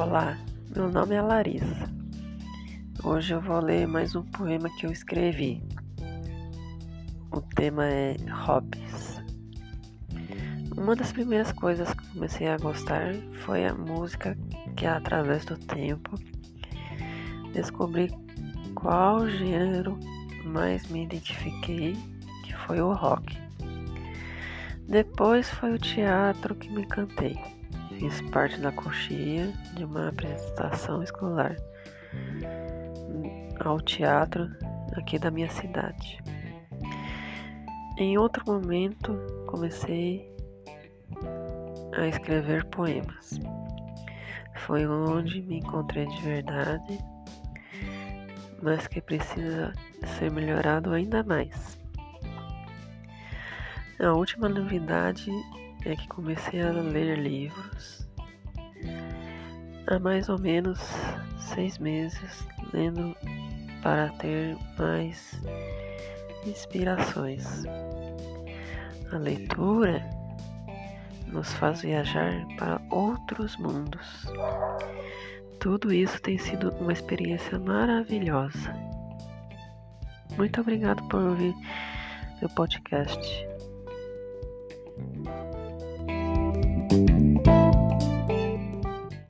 Olá, meu nome é Larissa. Hoje eu vou ler mais um poema que eu escrevi. O tema é hobbies. Uma das primeiras coisas que comecei a gostar foi a música que, através do tempo, descobri qual gênero mais me identifiquei, que foi o rock. Depois foi o teatro que me encantei. Fiz parte da coxia de uma apresentação escolar ao teatro aqui da minha cidade. Em outro momento, comecei a escrever poemas. Foi onde me encontrei de verdade, mas que precisa ser melhorado ainda mais. A última novidade é que comecei a ler livros há mais ou menos seis meses, lendo para ter mais inspirações. A leitura nos faz viajar para outros mundos. Tudo isso tem sido uma experiência maravilhosa. Muito obrigado por ouvir meu podcast.